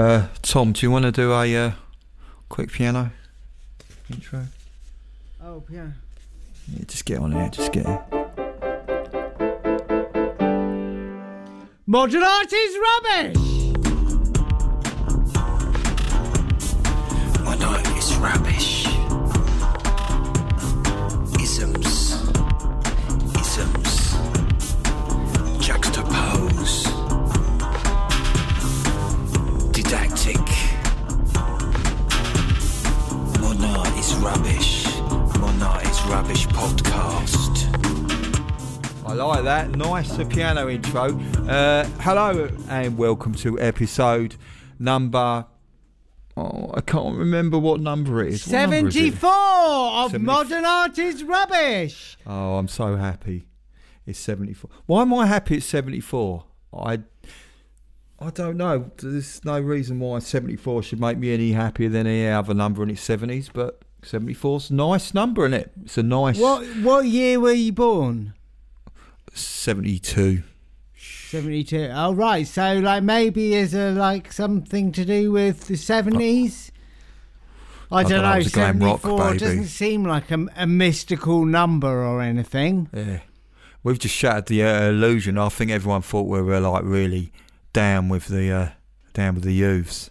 Uh, Tom, do you want to do a uh, quick piano intro? Oh, yeah. Yeah, just get on it. Just get it. Modern art is rubbish! Rubbish. Modern art is rubbish podcast. I like that. Nice piano intro. Uh, hello and welcome to episode number. Oh, I can't remember what number it is. What number is it? 74 of 74. modern art is rubbish! Oh, I'm so happy. It's 74. Why am I happy at 74? I I don't know. There's no reason why 74 should make me any happier than any other number in its 70s, but 74's a nice number, is it? It's a nice What what year were you born? 72. 72. Oh, right. So, like, maybe is a, like, something to do with the 70s? I, I don't know. was a glam rock 74 baby. doesn't seem like a, a mystical number or anything. Yeah. We've just shattered the uh, illusion. I think everyone thought we were like really down with the uh, down with the youths.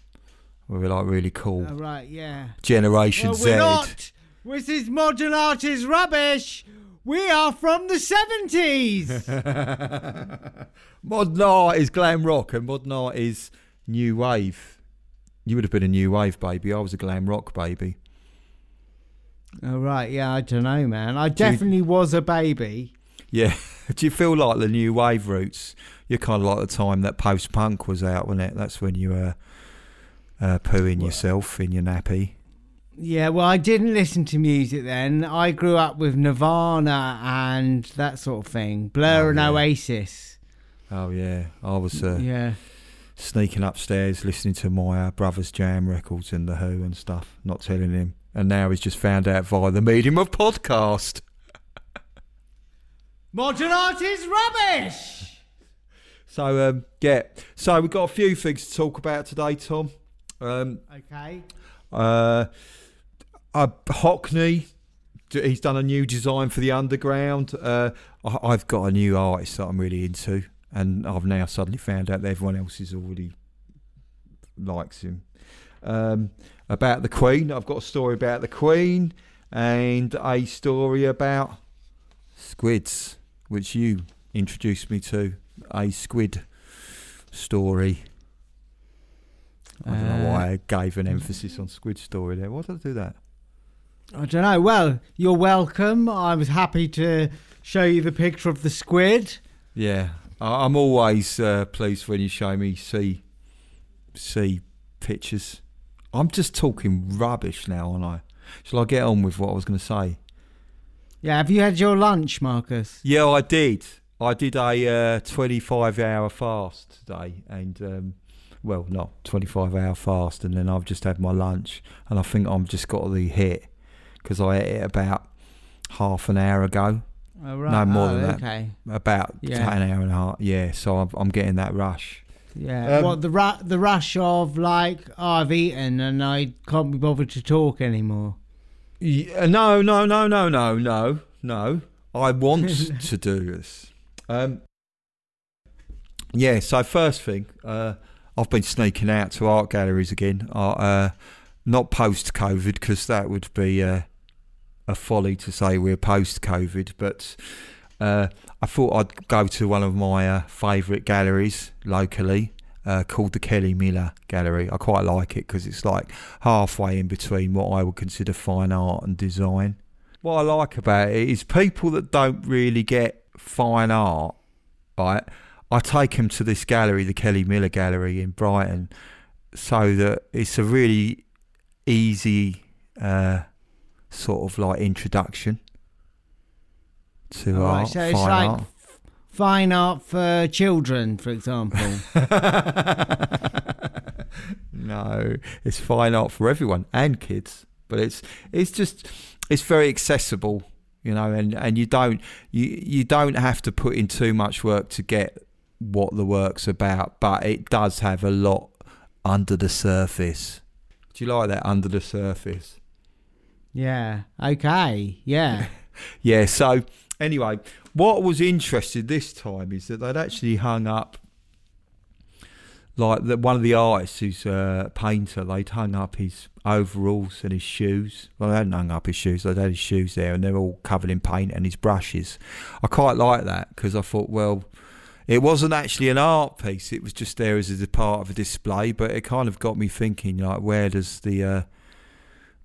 We were like really cool. Oh, right, yeah. Generation well, Z. we're not. This is modern art is rubbish. We are from the 70s. modern art is glam rock and modern art is new wave. You would have been a new wave baby. I was a glam rock baby. oh, right. Yeah, I don't know, man. I you- definitely was a baby. Yeah. Do you feel like the new wave roots? You're kind of like the time that post punk was out, wasn't it? That's when you were uh, pooing yourself in your nappy. Yeah, well, I didn't listen to music then. I grew up with Nirvana and that sort of thing. Blur Oh, and yeah. Oasis. Oh yeah, I was uh, yeah. sneaking upstairs listening to my uh, brother's jam records and the Who and stuff, not telling him. And now he's just found out via the medium of podcast. Modern art is rubbish. So um, yeah, so we've got a few things to talk about today, Tom. Um, Okay. uh, uh, Hockney, he's done a new design for the underground. Uh, I, I've got a new artist that I'm really into, and I've now suddenly found out that everyone else is already likes him. Um, about the Queen, I've got a story about the Queen and a story about squids, which you introduced me to. A squid story. I don't know Uh, why I gave an emphasis on squid story there. Why did I do that? I don't know. Well, you're welcome. I was happy to show you the picture of the squid. Yeah, I- I'm always uh, pleased when you show me see see pictures. I'm just talking rubbish now, aren't I? Shall I get on with what I was going to say? Yeah, have you had your lunch, Marcus? Yeah, I did. I did a uh, 25 hour fast today, and um, well, not 25 hour fast, and then I've just had my lunch, and I think I'm just got the hit because I ate it about half an hour ago. Oh, right. No, more Oh, than that. Okay. About Yeah. an hour and a half. Yeah, so I'm, I'm getting that rush. Yeah. Um, what the ru- the rush of like oh, I've eaten and I can't be bothered to talk anymore. Yeah, no, no, no, no, no, no, no. I want to do this. Um, yeah. So first thing, uh, I've been sneaking out to art galleries again. Uh, uh, not post COVID because that would be uh, a folly to say we're post COVID, but. Uh, I thought I'd go to one of my uh, favourite galleries locally uh, called the Kelly Miller Gallery. I quite like it because it's like halfway in between what I would consider fine art and design. What I like about it is people that don't really get fine art, right? I take them to this gallery, the Kelly Miller Gallery in Brighton, so that it's a really easy uh, sort of like introduction to Alright, art, so it's like art. fine art for children, for example. no, it's fine art for everyone and kids, but it's it's just it's very accessible, you know, and, and you don't you you don't have to put in too much work to get what the work's about, but it does have a lot under the surface. Do you like that under the surface? Yeah. Okay. Yeah. Yeah. So anyway, what was interesting this time is that they'd actually hung up like the, one of the artists who's a painter. They'd hung up his overalls and his shoes. Well, they hadn't hung up his shoes. They'd had his shoes there, and they're all covered in paint and his brushes. I quite like that because I thought, well. It wasn't actually an art piece; it was just there as a part of a display. But it kind of got me thinking, like, where does the uh,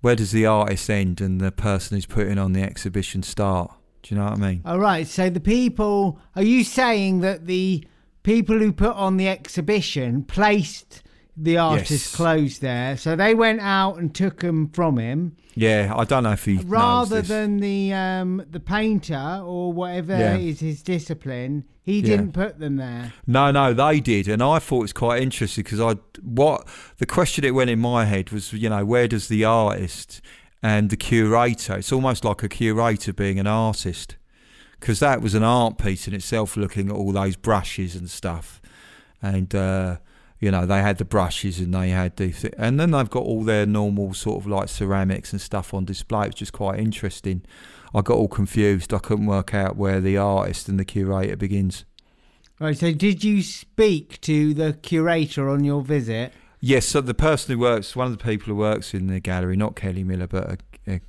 where does the artist end and the person who's putting on the exhibition start? Do you know what I mean? All right. So the people, are you saying that the people who put on the exhibition placed the artist's Yes. clothes there? So they went out and took them from him, Yeah, I don't know if he rather than the um, the painter or whatever Yeah. is his discipline. He Yeah. didn't put them there. No, no, they did, and I thought it was quite interesting because I what the question that went in my head was, you know, where does the artist and the curator? It's almost like a curator being an artist because that was an art piece in itself, looking at all those brushes and stuff, and uh, you know they had the brushes and they had the th- and then they've got all their normal sort of like ceramics and stuff on display. It was just quite interesting. I got all confused. I couldn't work out where the artist and the curator begins. Right. So did you speak to the curator on your visit? Yes, so the person who works, one of the people who works in the gallery, not Kelly Miller, but a, a,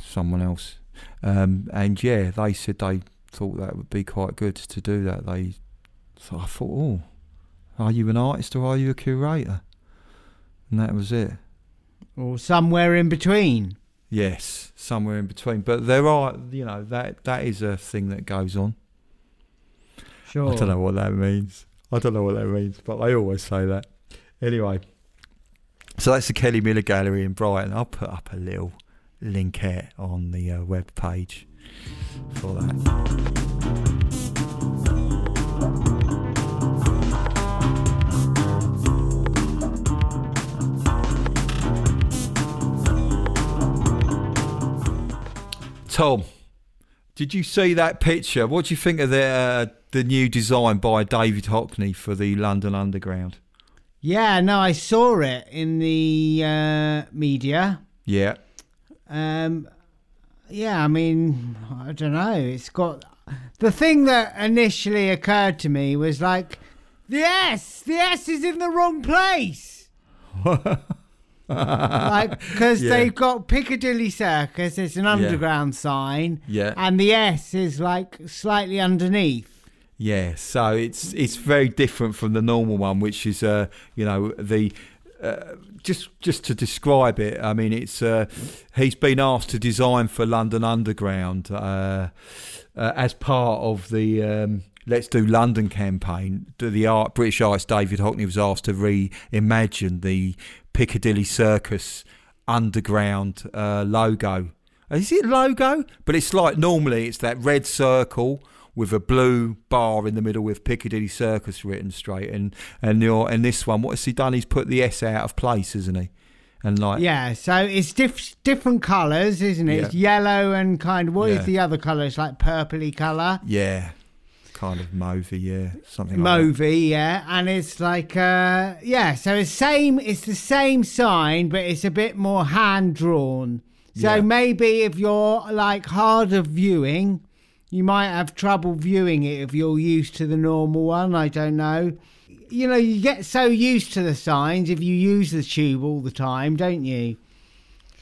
someone else. Um, and yeah, they said they thought that would be quite good to do that. They, so I thought, oh, are you an artist or are you a curator? And that was it. Or somewhere in between? Yes, somewhere in between. But there are, you know, that that is a thing that goes on. Sure. I don't know what that means. I don't know what that means, but I always say that. Anyway, so that's the Kelly Miller Gallery in Brighton. I'll put up a little linkette on the uh, web page for that. Tom, did you see that picture? What do you think of the uh, the new design by David Hockney for the London Underground? Yeah, no, I saw it in the uh, media. Yeah, Um, yeah, I mean, I don't know. It's got the thing that initially occurred to me was like the S, the S is in the wrong place. like because Yeah. they've got Piccadilly Circus, it's an underground sign, yeah, and the S is like slightly underneath. yeah. So it's it's very different from the normal one, which is uh you know the. Uh, just just to describe it, I mean, it's uh, he's been asked to design for London Underground uh, uh, as part of the um, Let's Do London campaign. The- The art British artist David Hockney was asked to reimagine the Piccadilly Circus underground uh, logo. Is it logo? But it's like normally it's that red circle with a blue bar in the middle with Piccadilly Circus written straight. And and your and this one, what has he done? He's put the S out of place, isn't he? And like Yeah, so it's diff- different colours, isn't it? Yeah. It's yellow and kind of what is Yeah. the other colour? It's like purpley colour. yeah, kind of movie, yeah, something like that. Movie, yeah, and it's like uh yeah, so it's same it's the same sign but it's a bit more hand drawn. So Yeah. maybe if you're like hard of viewing, you might have trouble viewing it if you're used to the normal one, I don't know. You know, you get so used to the signs if you use the tube all the time, don't you?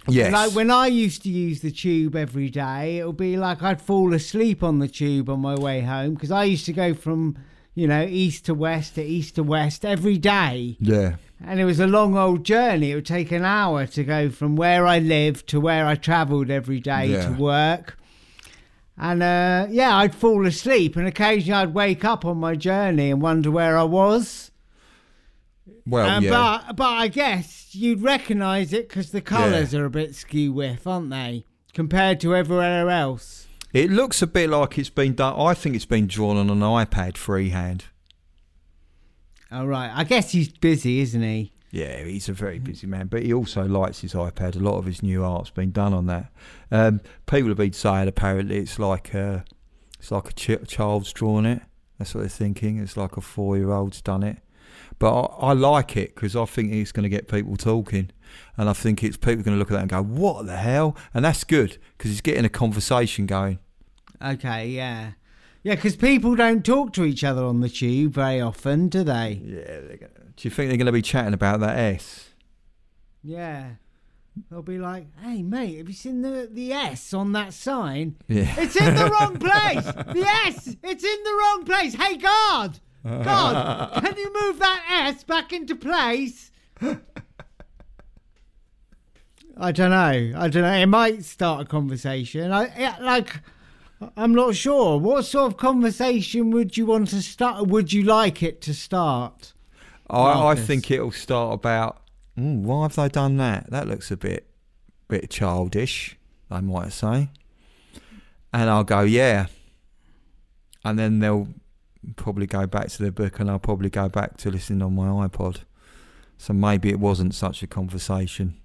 Yes. Like when I used to use the tube every day, it would be like I'd fall asleep on the tube on my way home because I used to go from, you know, east to west to east to west every day. yeah. And it was a long old journey. It would take an hour to go from where I lived to where I travelled every day Yeah. to work. And uh, yeah, I'd fall asleep, and occasionally I'd wake up on my journey and wonder where I was. Well, Um, yeah. But but I guess you'd recognise it because the colours are a bit skew whiff, aren't they, compared to everywhere else? It looks a bit like it's been done. I think it's been drawn on an iPad freehand. All right. I guess he's busy, isn't he? Yeah, he's a very busy man, but he also likes his iPad. A lot of his new art's been done on that. Um, people have been saying apparently it's like a, it's like a ch- child's drawn it. That's what they're thinking. It's like a four-year-old's done it. But I, I like it because I think it's going to get people talking, and I think it's people going to look at that and go, "What the hell?" And that's good because it's getting a conversation going. Okay, yeah. Yeah, because people don't talk to each other on the tube very often, do they? Yeah. They're gonna, do you think they're going to be chatting about that S? Yeah. They'll be like, hey, mate, have you seen the, the S on that sign? Yeah. It's in the wrong place! The S! It's in the wrong place! Hey, guard! Guard! Can you move that S back into place? I don't know. I don't know. It might start a conversation. I yeah, like. I'm not sure. What sort of conversation would you want to start? Would you like it to start? I, I think it'll start about "Mm, why have they done that? That looks a bit bit childish, they might say. And I'll go, yeah. And then they'll probably go back to the book and I'll probably go back to listening on my iPod. So maybe it wasn't such a conversation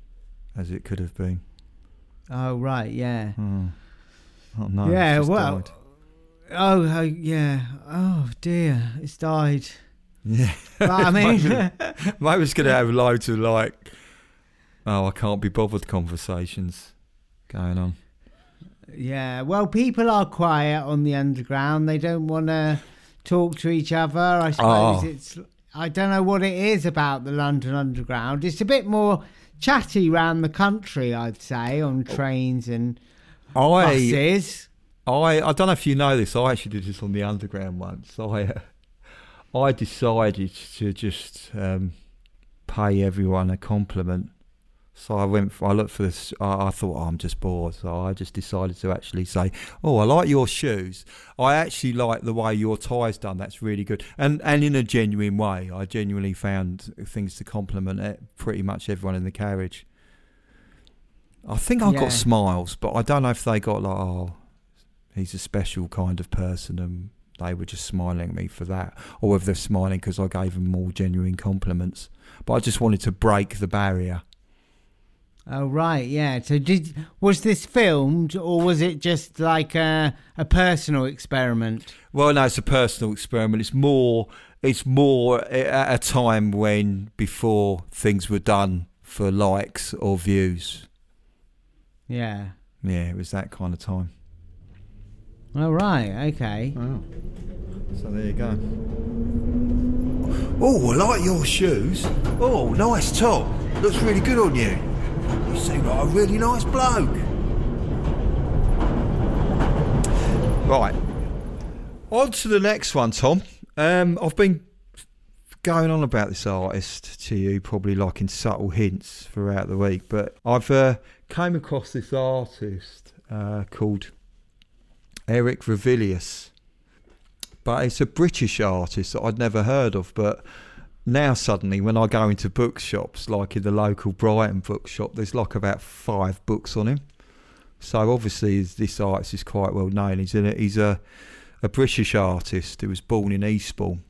as it could have been. Oh right, yeah. Hmm. Oh no. yeah, well, died. oh uh, yeah. Oh dear, it's died. Yeah. But I mean, Maybe it's going to have loads of like, oh, I can't be bothered conversations going on. yeah. Well, people are quiet on the underground. They don't want to talk to each other. I suppose Oh. it's. I don't know what it is about the London Underground. It's a bit more chatty round the country, I'd say, on trains and I, buses. I, I don't know if you know this. I actually did this on the underground once. I, uh, I decided to just um, pay everyone a compliment. So I went. For, I looked for this. I, I thought oh, I'm just bored, so I just decided to actually say, "Oh, I like your shoes. I actually like the way your tie's done. That's really good." And and in a genuine way, I genuinely found things to compliment eh, pretty much everyone in the carriage. I think I Yeah. got smiles, but I don't know if they got like, "Oh, he's a special kind of person," and they were just smiling at me for that, or whether they're smiling because I gave them more genuine compliments. But I just wanted to break the barrier. Oh right, yeah. So did was this filmed or was it just like a a personal experiment? Well, no, it's a personal experiment. It's more, it's more at a time when before things were done for likes or views. Yeah. Yeah, it was that kind of time. All right. okay. Oh, so there you go. Oh, I like your shoes. Oh, nice top. Looks really good on you. You seem like a really nice bloke. Right. On to the next one, Tom. Um, I've been going on about this artist to you, probably like in subtle hints throughout the week, but I've uh, came across this artist uh, called Eric Ravilious. But it's a British artist that I'd never heard of. But now suddenly, when I go into bookshops, like in the local Brighton bookshop, there's like about five books on him. So obviously, this artist is quite well known. He's a, he's a a British artist who was born in Eastbourne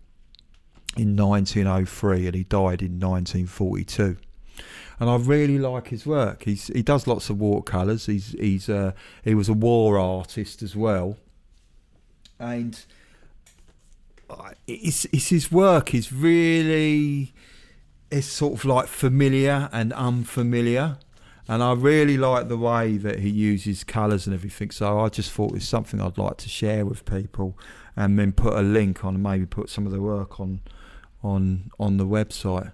in 1903 and he died in 1942 and I really like his work. He's he does lots of watercolors. He's he's uh, he was a war artist as well, and it's it's his work is really it's sort of like familiar and unfamiliar. And I really like the way that he uses colours and everything. So I just thought it's something I'd like to share with people, and then put a link on, maybe put some of the work on, on on the website.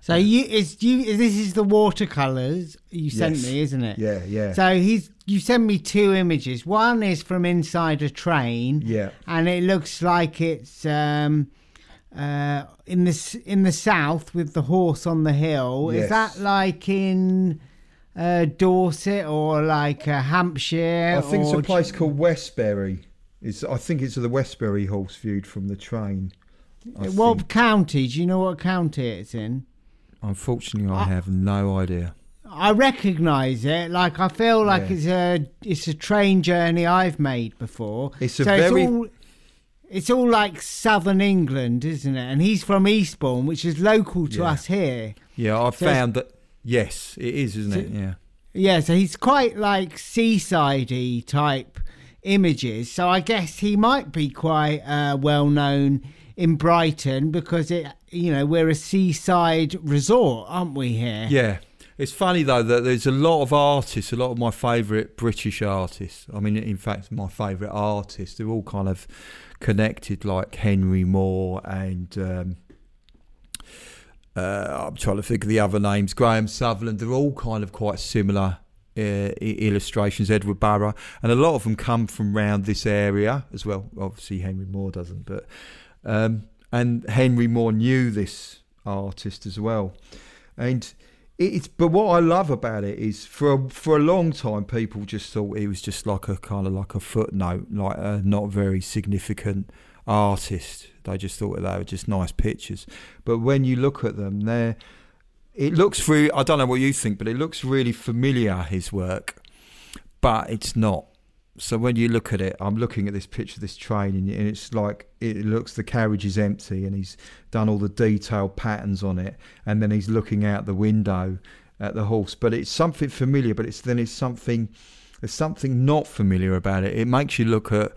So you is you this is the watercolors you sent Yes. me, isn't it? Yeah, yeah, So he's you sent me two images. One is from inside a train, yeah. and it looks like it's um, uh, in the in the south with the horse on the hill. Is that like in uh, Dorset or like uh, Hampshire? I think it's a place called Westbury. It's I think it's the Westbury horse viewed from the train. I what think. county? Do you know what county it's in? Unfortunately, I I- have no idea. I recognise it. Like I feel like Yeah. it's a it's a train journey I've made before. It's a so very- it's all it's all like southern England, isn't it? And he's from Eastbourne, which is local to Yeah. us here. Yeah, I've So found that. Yes, it is, isn't So- it? Yeah. Yeah, so he's quite like seasidey type images. So I guess he might be quite uh, well known in Brighton because it, you know, we're a seaside resort, aren't we here? Yeah. It's funny though that there's a lot of artists, a lot of my favourite British artists. I mean, in fact, my favourite artists. They're all kind of connected, like Henry Moore and um, uh, I'm trying to think of the other names. Graham Sutherland. They're all kind of quite similar uh, illustrations. Edward Burra, and a lot of them come from around this area as well. Obviously, Henry Moore doesn't, but um, and Henry Moore knew this artist as well, and it's but what I love about it is for a, for a long time people just thought he was just like a kind of like a footnote, like a not very significant artist. They just thought they were just nice pictures. But when you look at them, they're it looks really. I don't know what you think, but it looks really familiar his work, but it's not. So when you look at it, I'm looking at this picture of this train, and it's like it looks the carriage is empty, and he's done all the detailed patterns on it, and then he's looking out the window at the horse. But it's something familiar, but it's then it's something there's something not familiar about it. It makes you look at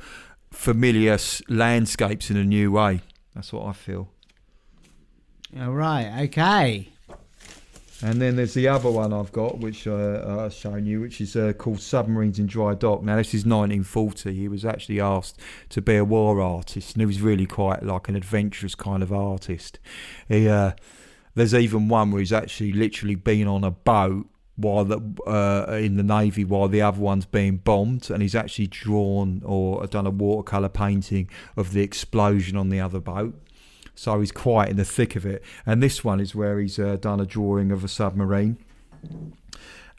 familiar landscapes in a new way. That's what I feel. All right. Okay. And then there's the other one I've got, which uh, I've shown you, which is uh, called Submarines in Dry Dock. Now, this is 1940. He was actually asked to be a war artist, and he was really quite like an adventurous kind of artist. He, uh, there's even one where he's actually literally been on a boat while the, uh, in the navy while the other one's being bombed, and he's actually drawn or done a watercolor painting of the explosion on the other boat so he's quite in the thick of it. And this one is where he's uh, done a drawing of a submarine,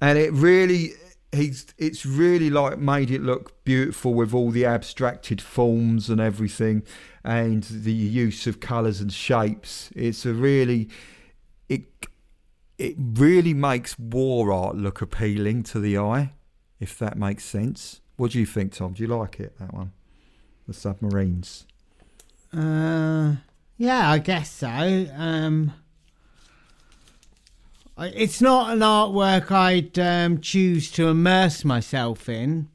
and it really he's it's really like made it look beautiful with all the abstracted forms and everything, and the use of colours and shapes. It's a really it it really makes war art look appealing to the eye, if that makes sense. What do you think, Tom? Do you like it that one, the submarines? Uh, yeah, I guess so. Um, it's not an artwork I'd um, choose to immerse myself in.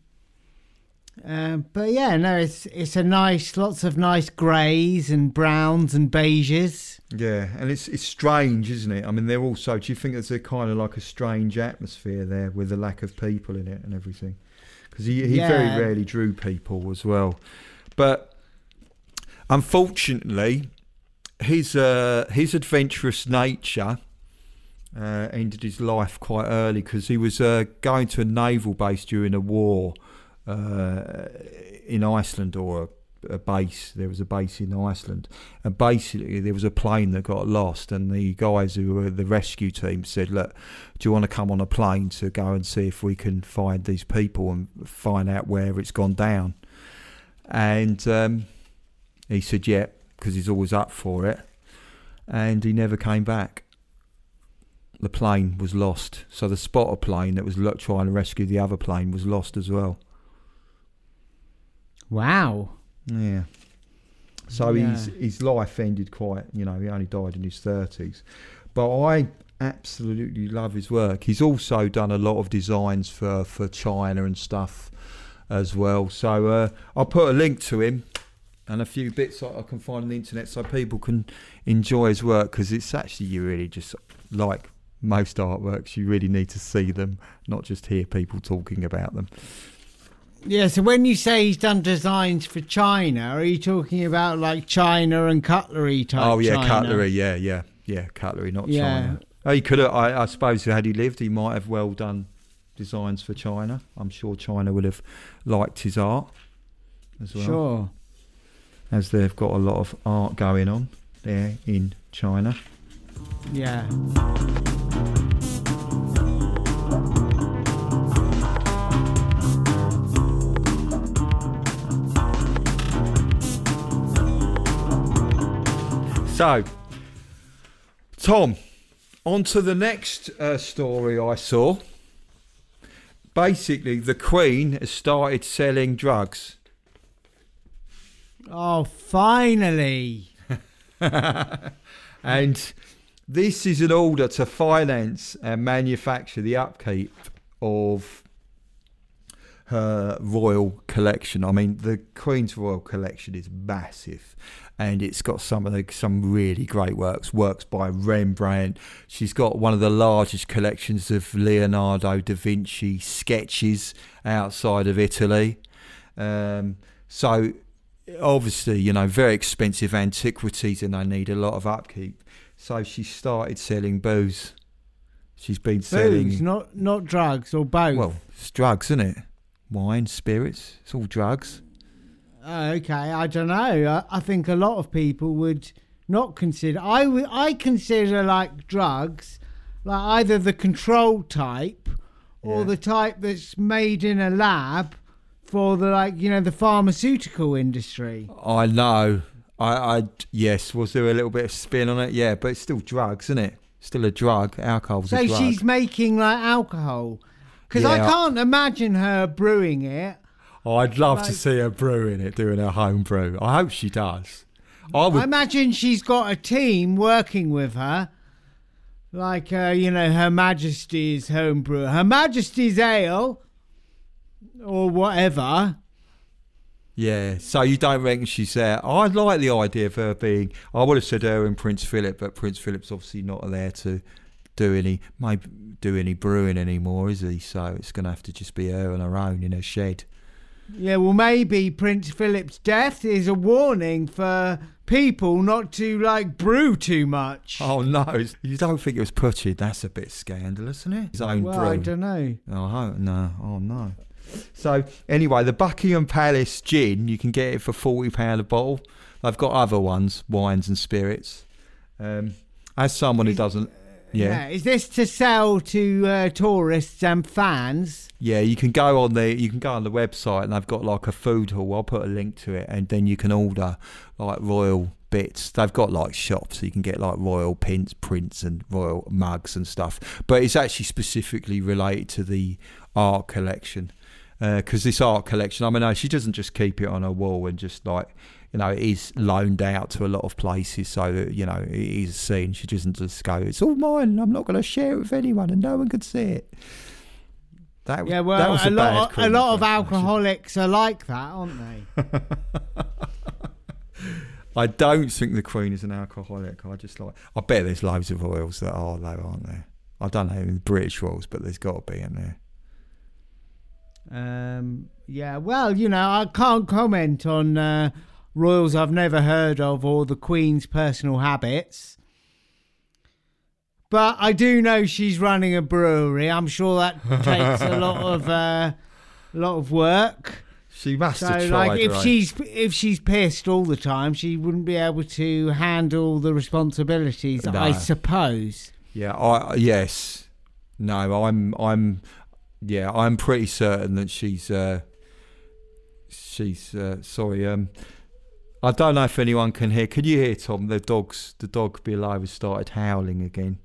Uh, but yeah, no, it's it's a nice, lots of nice greys and browns and beiges. Yeah, and it's it's strange, isn't it? I mean, they're also. Do you think there's a kind of like a strange atmosphere there with the lack of people in it and everything? Because he he yeah. very rarely drew people as well, but unfortunately, his uh, his adventurous nature uh, ended his life quite early because he was uh, going to a naval base during a war uh, in Iceland or a, base. There was a base in Iceland, and basically there was a plane that got lost, and the guys who were the rescue team said, "Look, do you want to come on a plane to go and see if we can find these people and find out where it's gone down?" And um, he said, "Yeah." Because he's always up for it, and he never came back. The plane was lost, so the spotter plane that was trying to rescue the other plane was lost as well. Wow. Yeah. So yeah. his his life ended quite. You know, he only died in his thirties, but I absolutely love his work. He's also done a lot of designs for for China and stuff as well. So uh, I'll put a link to him and a few bits I can find on the internet so people can enjoy his work because it's actually you really just like most artworks you really need to see them not just hear people talking about them. Yeah so when you say he's done designs for china are you talking about like china and cutlery type oh yeah china? cutlery yeah yeah yeah cutlery not yeah. china. Oh, he could have I, I suppose had he lived he might have well done designs for china. I'm sure china would have liked his art as well. Sure as they've got a lot of art going on there in China. Yeah. So, Tom, on to the next uh, story I saw. Basically, the Queen has started selling drugs. Oh, finally. and this is an order to finance and manufacture the upkeep of her royal collection. I mean, the Queen's royal collection is massive, and it's got some of the some really great works. Works by Rembrandt. She's got one of the largest collections of Leonardo da Vinci sketches outside of Italy. Um, so obviously, you know, very expensive antiquities, and they need a lot of upkeep. So she started selling booze. She's been selling Booze, not not drugs or both. well, it's drugs, isn't it? Wine, spirits, it's all drugs. Oh, okay, I don't know. I, I think a lot of people would not consider. I I consider like drugs, like either the control type or Yeah. the type that's made in a lab for the like you know the pharmaceutical industry. I know. I, I, yes. Was there a little bit of spin on it? Yeah, but it's still drugs, isn't it? Still a drug. Alcohol's So a drug. So she's making like alcohol. Because I can't imagine her brewing it. Oh, I'd love to see her brewing it, doing her home brew. I hope she does. I would. I imagine she's got a team working with her. Like, uh, you know, Her Majesty's home brewer. Her Majesty's Ale. Or whatever. Yeah. So you don't reckon she's there? I like the idea of her being. I would have said her and Prince Philip, but Prince Philip's obviously not there to do any, maybe do any brewing anymore, is he? So it's going to have to just be her on her own in her shed. Yeah, well, maybe Prince Philip's death is a warning for people not to, like, brew too much. Oh no! You don't think it was Putchid? That's a bit scandalous, isn't it? His own well, brew. I don't know. Oh no! Oh no! So anyway, the Buckingham Palace gin you can get it for forty pound a bottle. They've got other ones, wines and spirits. Um, as someone who doesn't, yeah, Is this to sell to uh, tourists and fans? yeah, you can go on the you can go on the website and they've got like a food hall. I'll put a link to it, and then you can order like royal bits. They've got like shops, so you can get like royal pins, prints, and royal mugs and stuff. But it's actually specifically related to the art collection Uh, because this art collection. I mean, no, she doesn't just keep it on her wall and just like you know, it is loaned out to a lot of places so that you know it is seen. She doesn't just go, "It's all mine. I'm not going to share it with anyone, and no one could see it." That Yeah, well, a, a, lot, a lot of alcoholics are like that, aren't they? I don't think the Queen is an alcoholic. I just like. I bet there's loads of royals that are though, aren't there? I don't know the British royals, but there's got to be in there. Um, yeah, well, you know, I can't comment on uh, royals I've never heard of or the Queen's personal habits. But I do know she's running a brewery. I'm sure that takes a lot of uh, lot of work. She must So, have tried. like, if right? she's if she's pissed all the time, she wouldn't be able to handle the responsibilities. No. I suppose. Yeah, I yes. No, I'm I'm yeah, I'm pretty certain that she's uh she's uh, sorry, um I don't know if anyone can hear. Can you hear Tom? The dogs the dog below has started howling again.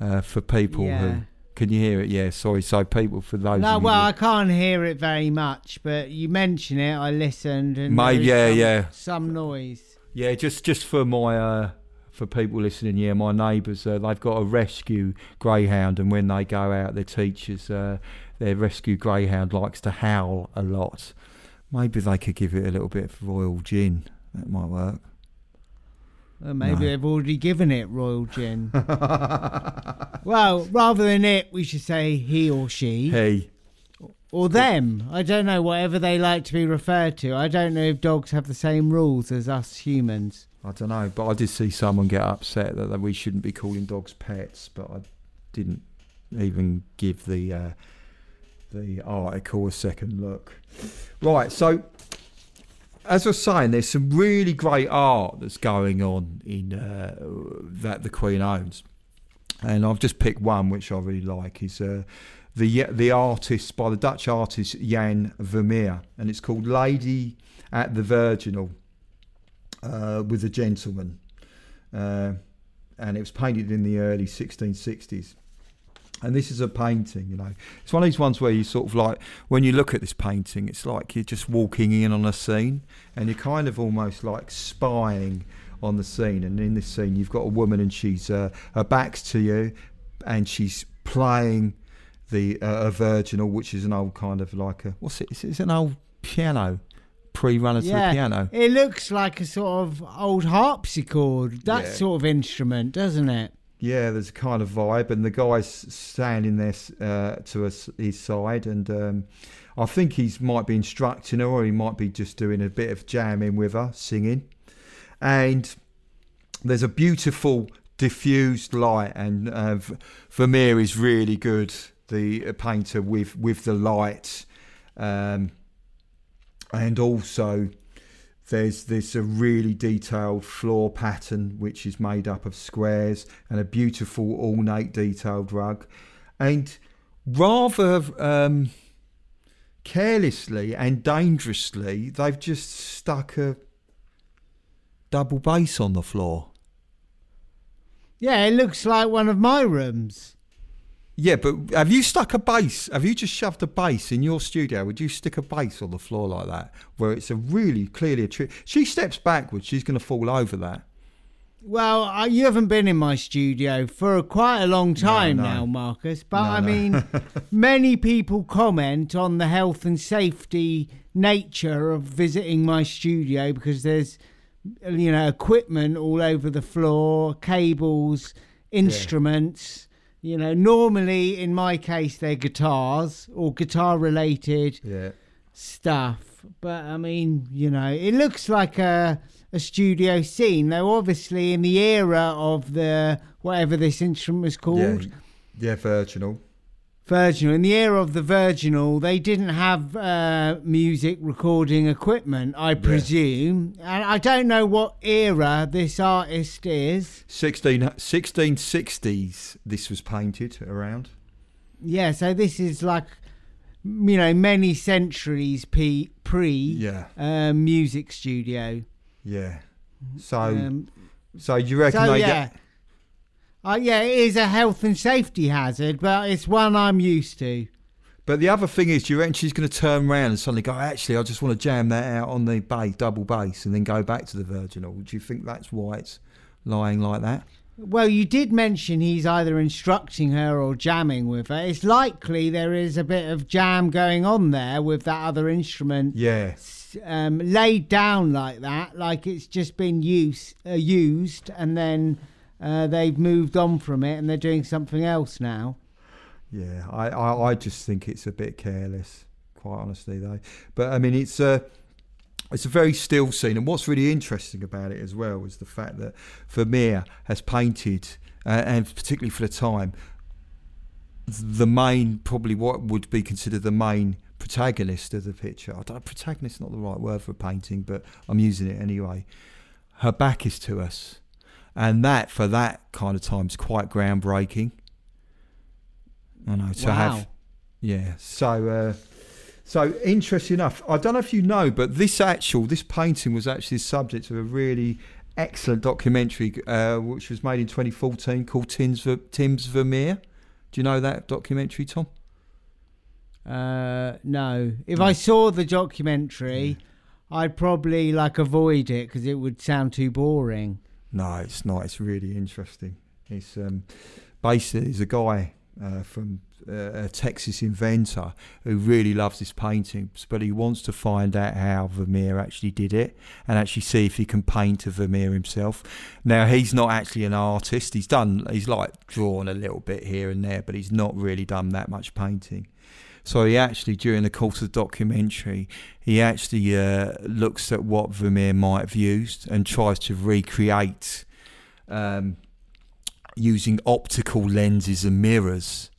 Uh, for people Yeah. who can you hear it? Yeah, sorry. So people for those No, well, I can't hear it very much, but you mention it. I listened, and Maybe- yeah, some, yeah. some noise. Yeah, just just for my uh, for people listening, yeah, my neighbours uh, they've got a rescue greyhound, and when they go out, their teachers, uh, their rescue greyhound likes to howl a lot. Maybe they could give it a little bit of royal gin. That might work. Well, maybe No. they've already given it royal gin. well, rather than it, we should say he or she Hey, or them. I don't know, whatever they like to be referred to. I don't know if dogs have the same rules as us humans. I don't know, but I did see someone get upset that, that we shouldn't be calling dogs pets, but I didn't even give the uh, the article a second look. Right, so as I was saying, there's some really great art that's going on in uh, that the Queen owns, and I've just picked one which I really like. Is uh, the the artist by the Dutch artist Jan Vermeer, and it's called Lady at the Virginal uh, with a gentleman, uh, and it was painted in the early 1660s. And this is a painting, you know. It's one of these ones where you sort of like, when you look at this painting, it's like you're just walking in on a scene, and you're kind of almost like spying on the scene. And in this scene, you've got a woman, and she's uh, her back's to you, and she's playing the uh, a virginal, which is an old kind of like a what's it? It's, it's an old piano, pre-runner to the piano. It looks like a sort of old harpsichord, that Yeah. sort of instrument, doesn't it? Yeah, there's a kind of vibe, and the guy's standing there uh, to us, his side, and um, I think he's might be instructing her, or he might be just doing a bit of jamming with her, singing. And there's a beautiful diffused light, and uh, V- Vermeer is really good, the uh, painter with with the light, um, and also there's this a really detailed floor pattern which is made up of squares and a beautiful ornate detailed rug and rather um, carelessly and dangerously they've just stuck a double bass on the floor Yeah, it looks like one of my rooms. Yeah but have you stuck a bass have you just shoved a bass in your studio would you stick a bass on the floor like that where it's a really clearly a trick she steps backwards she's going to fall over that Well, uh, you haven't been in my studio for quite a long time no. now, Marcus. But No, I no. mean, many people comment on the health and safety nature of visiting my studio because there's, you know, equipment all over the floor, cables, instruments. You know, normally in my case, they're guitars or guitar related yeah stuff. But I mean, you know, it looks like a a studio scene. Though obviously in the era of the whatever this instrument was yeah called, yeah virginal Virginal. In the era of the Virginal, they didn't have uh, music recording equipment, I presume. And I don't know what era this artist is. 16, 1660s this was painted around Yeah, so this is like, you know, many centuries pre, pre yeah uh, music studio. yeah so Um, so you reckon So they yeah, get uh, yeah, it is a health and safety hazard, but it's one I'm used to. but the other thing is do you reckon she's going to turn around and suddenly go actually i just want to jam that out on the bass double bass and then go back to the virginal do you think that's why it's lying like that Well, you did mention he's either instructing her or jamming with her. It's likely there is a bit of jam going on there with that other instrument yeah um, laid down like that, like it's just been use, uh, used, and then uh, they've moved on from it and they're doing something else now. Yeah, I, I, I just think it's a bit careless, quite honestly, though. But I mean, it's a it's a very still scene, and what's really interesting about it as well is the fact that Vermeer has painted, uh, and particularly for the time, the main probably what would be considered the main protagonist of the picture. I don't protagonist not the right word for a painting, but I'm using it anyway. Her back is to us, and that for that kind of time is quite groundbreaking. I know to wow. have yeah. So, uh, so interesting enough. I don't know if you know, but this actual this painting was actually the subject of a really excellent documentary, uh, which was made in 2014 called Tim's Tim's Vermeer. Do you know that documentary, Tom? Uh, no. If I saw the documentary, I'd probably like avoid it because it would sound too boring. No, it's not. It's really interesting. It's um, basically there's a guy uh, from uh, a Texas inventor who really loves his paintings, but he wants to find out how Vermeer actually did it and actually see if he can paint a Vermeer himself. Now he's not actually an artist. He's done. He's like drawn a little bit here and there, but he's not really done that much painting. So he actually, during the course of the documentary, he actually uh, looks at what Vermeer might have used and tries to recreate um, using optical lenses and mirrors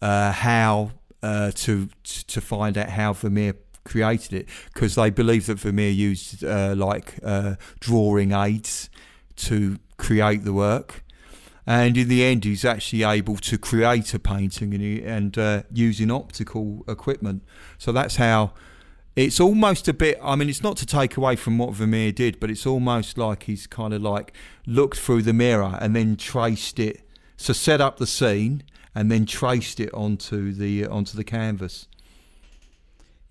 uh, how uh, to to find out how Vermeer created it because they believe that Vermeer used uh, like uh, drawing aids to create the work. And in the end, he's actually able to create a painting and, he, and uh, using optical equipment. So that's how it's almost a bit. I mean, it's not to take away from what Vermeer did, but it's almost like he's kind of like looked through the mirror and then traced it. So set up the scene and then traced it onto the onto the canvas.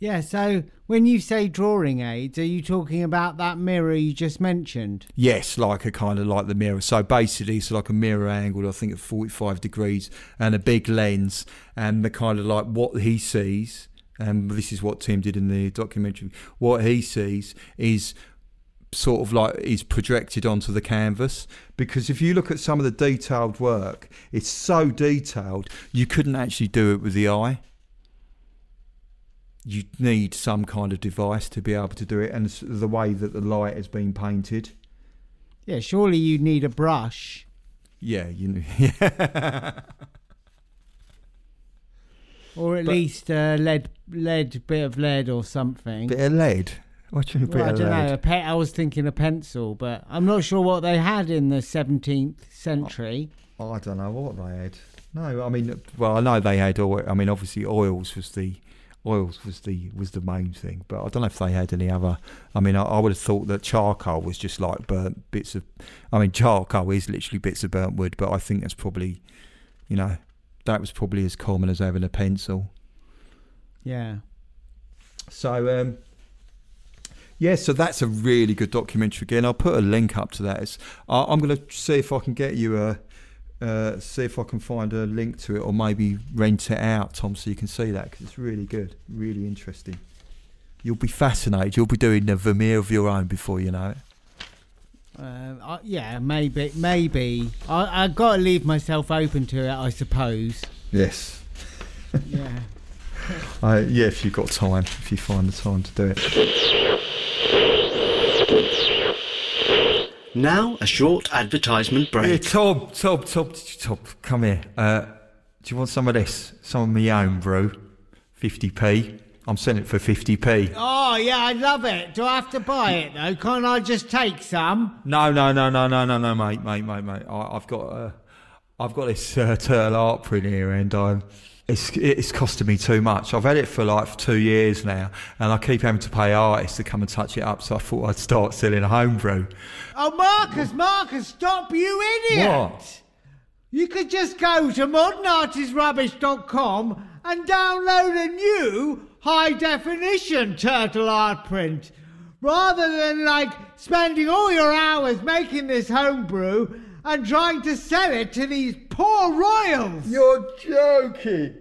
Yeah, so when you say drawing aids, are you talking about that mirror you just mentioned? Yes, like a kind of like the mirror. So basically, it's like a mirror angled, I think, at 45 degrees and a big lens, and the kind of like what he sees. And this is what Tim did in the documentary. What he sees is sort of like is projected onto the canvas because if you look at some of the detailed work, it's so detailed you couldn't actually do it with the eye you need some kind of device to be able to do it, and the way that the light has been painted. Yeah, surely you need a brush. Yeah, you know, yeah. Or at But- least a lead, lead bit of lead or something. bit of lead. What do you mean, Well, I don't of know. A pe- I was thinking a pencil, but I'm not sure what they had in the 17th century. I don't know what they had. No, I mean, well, I know they had oil. I mean, obviously, oils was the oils was the was the main thing, but I don't know if they had any other. I mean, I, I would have thought that charcoal was just like burnt bits of. I mean, charcoal is literally bits of burnt wood, but I think that's probably, you know, that was probably as common as having a pencil. Yeah. So, um, yeah, so that's a really good documentary. Again, I'll put a link up to that. It's, I I'm going to see if I can get you a, uh, see if I can find a link to it, or maybe rent it out, Tom, so you can see that because it's really good, really interesting. You'll be fascinated. You'll be doing a Vermeer of your own before you know it. I, yeah, maybe. Maybe. I, I've got to leave myself open to it, I suppose. Yes. Yeah. Uh, yeah, if you've got time, if you find the time to do it. Now, a short advertisement Hey, break. Tom, Tom, Tom, Tom, come here. Uh, do you want some of this? Some of my own brew, 50p. I'm selling it for 50p. Oh, yeah, I love it. Do I have to buy it, though? Can't I just take some? No, no, no, no, no, no, no, mate, mate, mate, mate. I, I've got, uh, I've got this uh, turtle art print here, and um, it's it's costing me too much. I've had it for like two years now, and I keep having to pay artists to come and touch it up. So I thought I'd start selling a homebrew. Oh, Marcus, Marcus, stop, you idiot! What? You could just go to modernartisrubbish.com and download a new high definition turtle art print. Rather than like spending all your hours making this homebrew and trying to sell it to these poor royals. You're joking.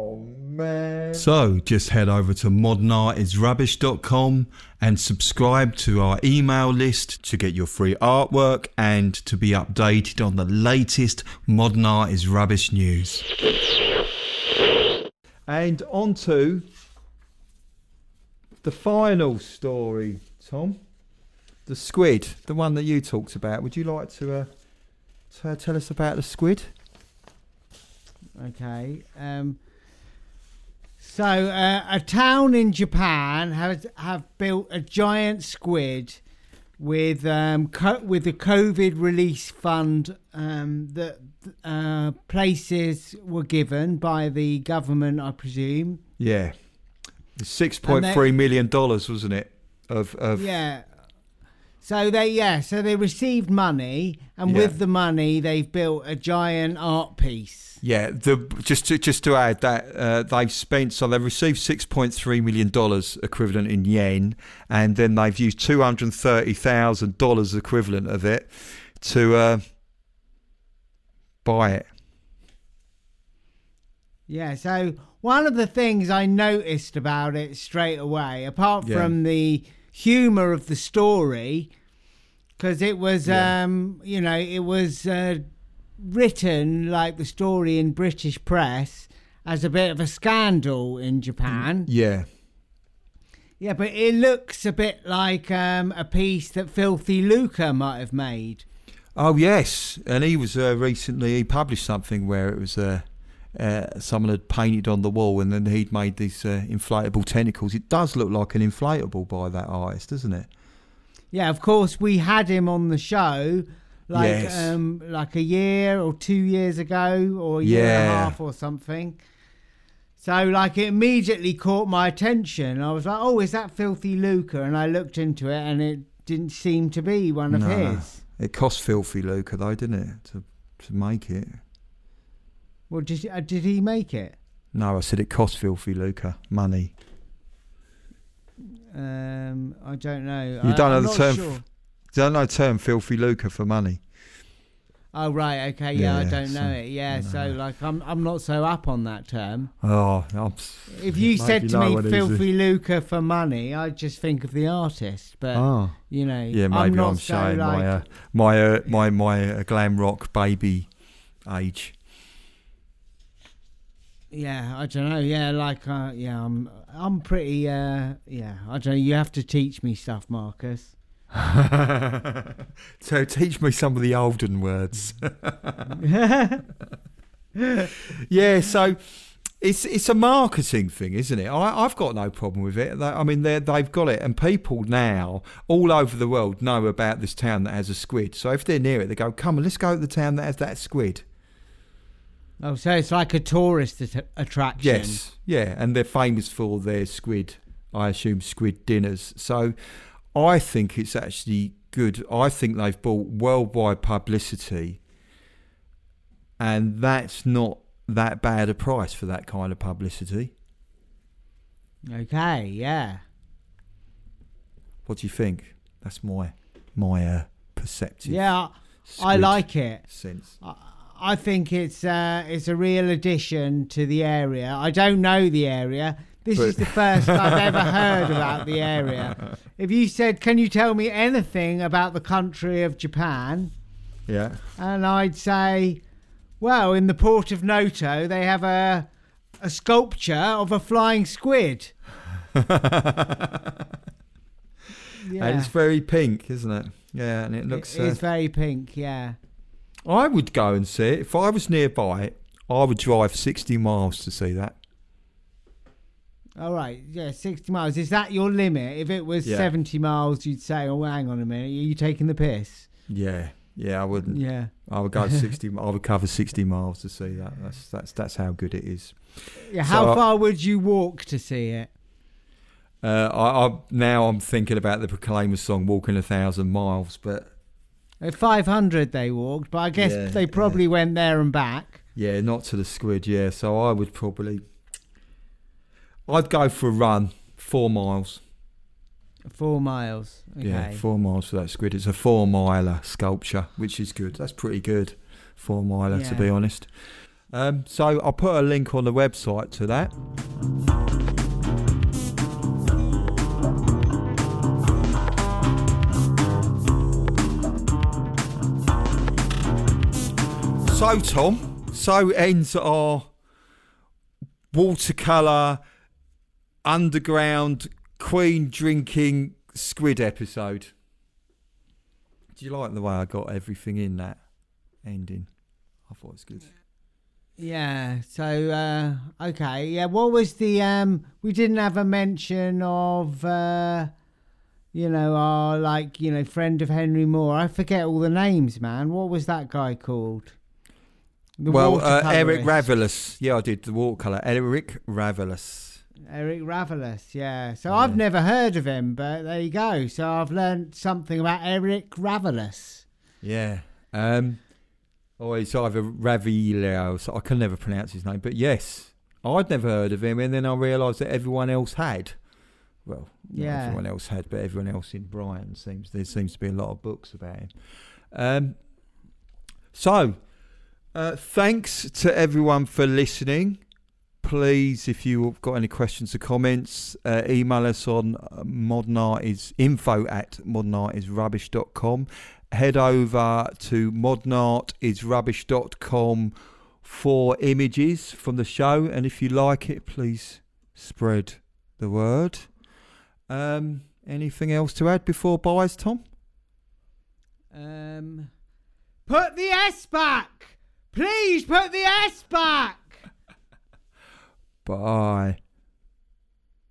Oh, man. So just head over to modernartisrubbish.com and subscribe to our email list to get your free artwork and to be updated on the latest Modern Art is Rubbish news. And on to the final story, Tom. The squid, the one that you talked about. Would you like to, uh, to tell us about the squid? Okay. Um, so uh, a town in Japan has have built a giant squid with um, co- with a COVID release fund um, that uh, places were given by the government, I presume. Yeah. Six point three million dollars, wasn't it? Of of Yeah. So they yeah, so they received money, and Yeah. with the money they've built a giant art piece. Yeah. The just to just to add that uh, they've spent so they've received six point three million dollars equivalent in yen, and then they've used two hundred thirty thousand dollars equivalent of it to uh, buy it. Yeah, so one of the things I noticed about it straight away, apart Yeah. from the humour of the story, because it was, Yeah. um, you know, it was uh, written like the story in British press as a bit of a scandal in Japan. Yeah. Yeah, but it looks a bit like um, a piece that Filthy Luker might have made. Oh yes, and he was uh, recently he published something where it was uh, uh, someone had painted on the wall, and then he'd made these uh, inflatable tentacles. It does look like an inflatable by that artist, doesn't it? Yeah, of course we had him on the show like Yes. um like a year or two years ago or a year and a half or something. So like it immediately caught my attention. I was like, "Oh, is that Filthy Luker?" And I looked into it and it didn't seem to be one of No. his. It cost filthy lucre though, didn't it, to to make it? Well, did uh, did he make it? No, I said it cost filthy lucre money. Um, I don't know. You I, don't know I'm the term Sure. Don't know the term filthy lucre for money. Oh right, okay, yeah, I don't know it. Yeah, so like I'm I'm not so up on that term. Oh, I'm, If you said to me what it is. "filthy lucre" for money, I'd just think of the artist. But oh, you know, yeah, I'm maybe not I'm, so showing like. my uh, my uh, my my uh, glam rock baby age. yeah, I don't know. Yeah, like uh, yeah, I'm I'm pretty. Uh, yeah, I don't know. You have to teach me stuff, Marcus. so teach me some of the olden words. yeah, so it's it's a marketing thing, isn't it? I, I've got no problem with it. They- I mean, they they've got it, and people now all over the world know about this town that has a squid. So if they're near it, they go, "Come on, let's go to the town that has that squid." Oh, so it's like a tourist att- attraction. Yes, yeah, and they're famous for their squid. I assume squid dinners. So I think it's actually good. I think they've bought worldwide publicity, and that's not that bad a price for that kind of publicity. Okay. Yeah. What do you think? That's my my uh, perceptive. Yeah. I like it. sense. I think it's uh, it's a real addition to the area. I don't know the area. This But- is the first I've ever heard about the area. If you said, "Can you tell me anything about the country of Japan?" Yeah. and I'd say, "Well, in the port of Noto, they have a a sculpture of a flying squid." yeah, And it's very pink, isn't it? Yeah, and it looks. It- it's uh, very pink. Yeah. I would go and see it if I was nearby. I would drive sixty miles to see that. All right, yeah, 60 miles. Is that your limit? If it was Yeah. 70 miles, you'd say, oh, hang on a minute, are you taking the piss? Yeah, yeah, I wouldn't. Yeah. I would go sixty. I would cover sixty miles to see that. That's that's that's how good it is. Yeah, So how I- far would you walk to see it? Uh, I, I now I'm thinking about the Proclaimer song "Walking a Thousand Miles," but At 500 they walked, but I guess Yeah, they probably went there and back. yeah, not to the squid. Yeah, so I would probably. I'd go for a run, four miles. Four miles. Okay. Yeah, four miles for that squid. It's a four miler sculpture, which is good. That's pretty good, four miler to be honest. Um, so I'll put a link on the website to that. So Tom, so ends our watercolour underground queen drinking squid episode. Do you like the way I got everything in that ending? I thought it was good. Yeah, so uh okay. Yeah, what was the um we didn't have a mention of uh you know, our like, you know, friend of Henry Moore. I forget all the names, man. What was that guy called? The well, uh, Eric. Ravilious. Yeah, I did the watercolour. Eric Ravilious. Eric Ravilious, yeah. So Yeah. I've never heard of him, but there you go. So I've learned something about Eric Ravilious. Yeah. Um, or it's either Ravilio. So I can never pronounce his name, but yes, I'd never heard of him, and then I realised that everyone else had. Well, not Yeah. everyone else had, but everyone else in Brighton seems there seems to be a lot of books about him. Um, so, uh, thanks to everyone for listening. Please, if you've got any questions or comments, uh, email us on uh, modernartis info at modernartisrubbish.com. Head over to modernartisrubbish.com for images from the show, and if you like it, please spread the word. Um, anything else to add before buys, Tom? Um Put the S back! Please put the S back! Bye.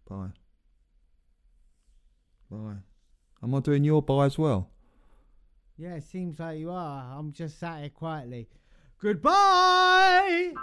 Bye. Bye. Am I doing your bye as well? Yeah, it seems like you are. I'm just sat here quietly. Goodbye!